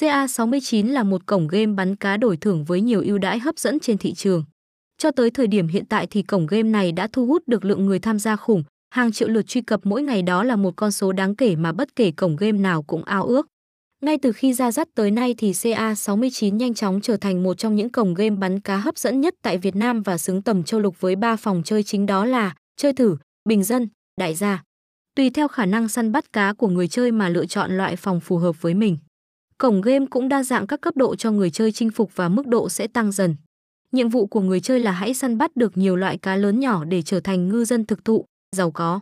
CA69 là một cổng game bắn cá đổi thưởng với nhiều ưu đãi hấp dẫn trên thị trường. Cho tới thời điểm hiện tại thì cổng game này đã thu hút được lượng người tham gia khủng, hàng triệu lượt truy cập mỗi ngày đó là một con số đáng kể mà bất kể cổng game nào cũng ao ước. Ngay từ khi ra dắt tới nay thì CA69 nhanh chóng trở thành một trong những cổng game bắn cá hấp dẫn nhất tại Việt Nam và xứng tầm châu lục với ba phòng chơi chính đó là chơi thử, bình dân, đại gia. Tùy theo khả năng săn bắt cá của người chơi mà lựa chọn loại phòng phù hợp với mình. Cổng game cũng đa dạng các cấp độ cho người chơi chinh phục và mức độ sẽ tăng dần. Nhiệm vụ của người chơi là hãy săn bắt được nhiều loại cá lớn nhỏ để trở thành ngư dân thực thụ, giàu có.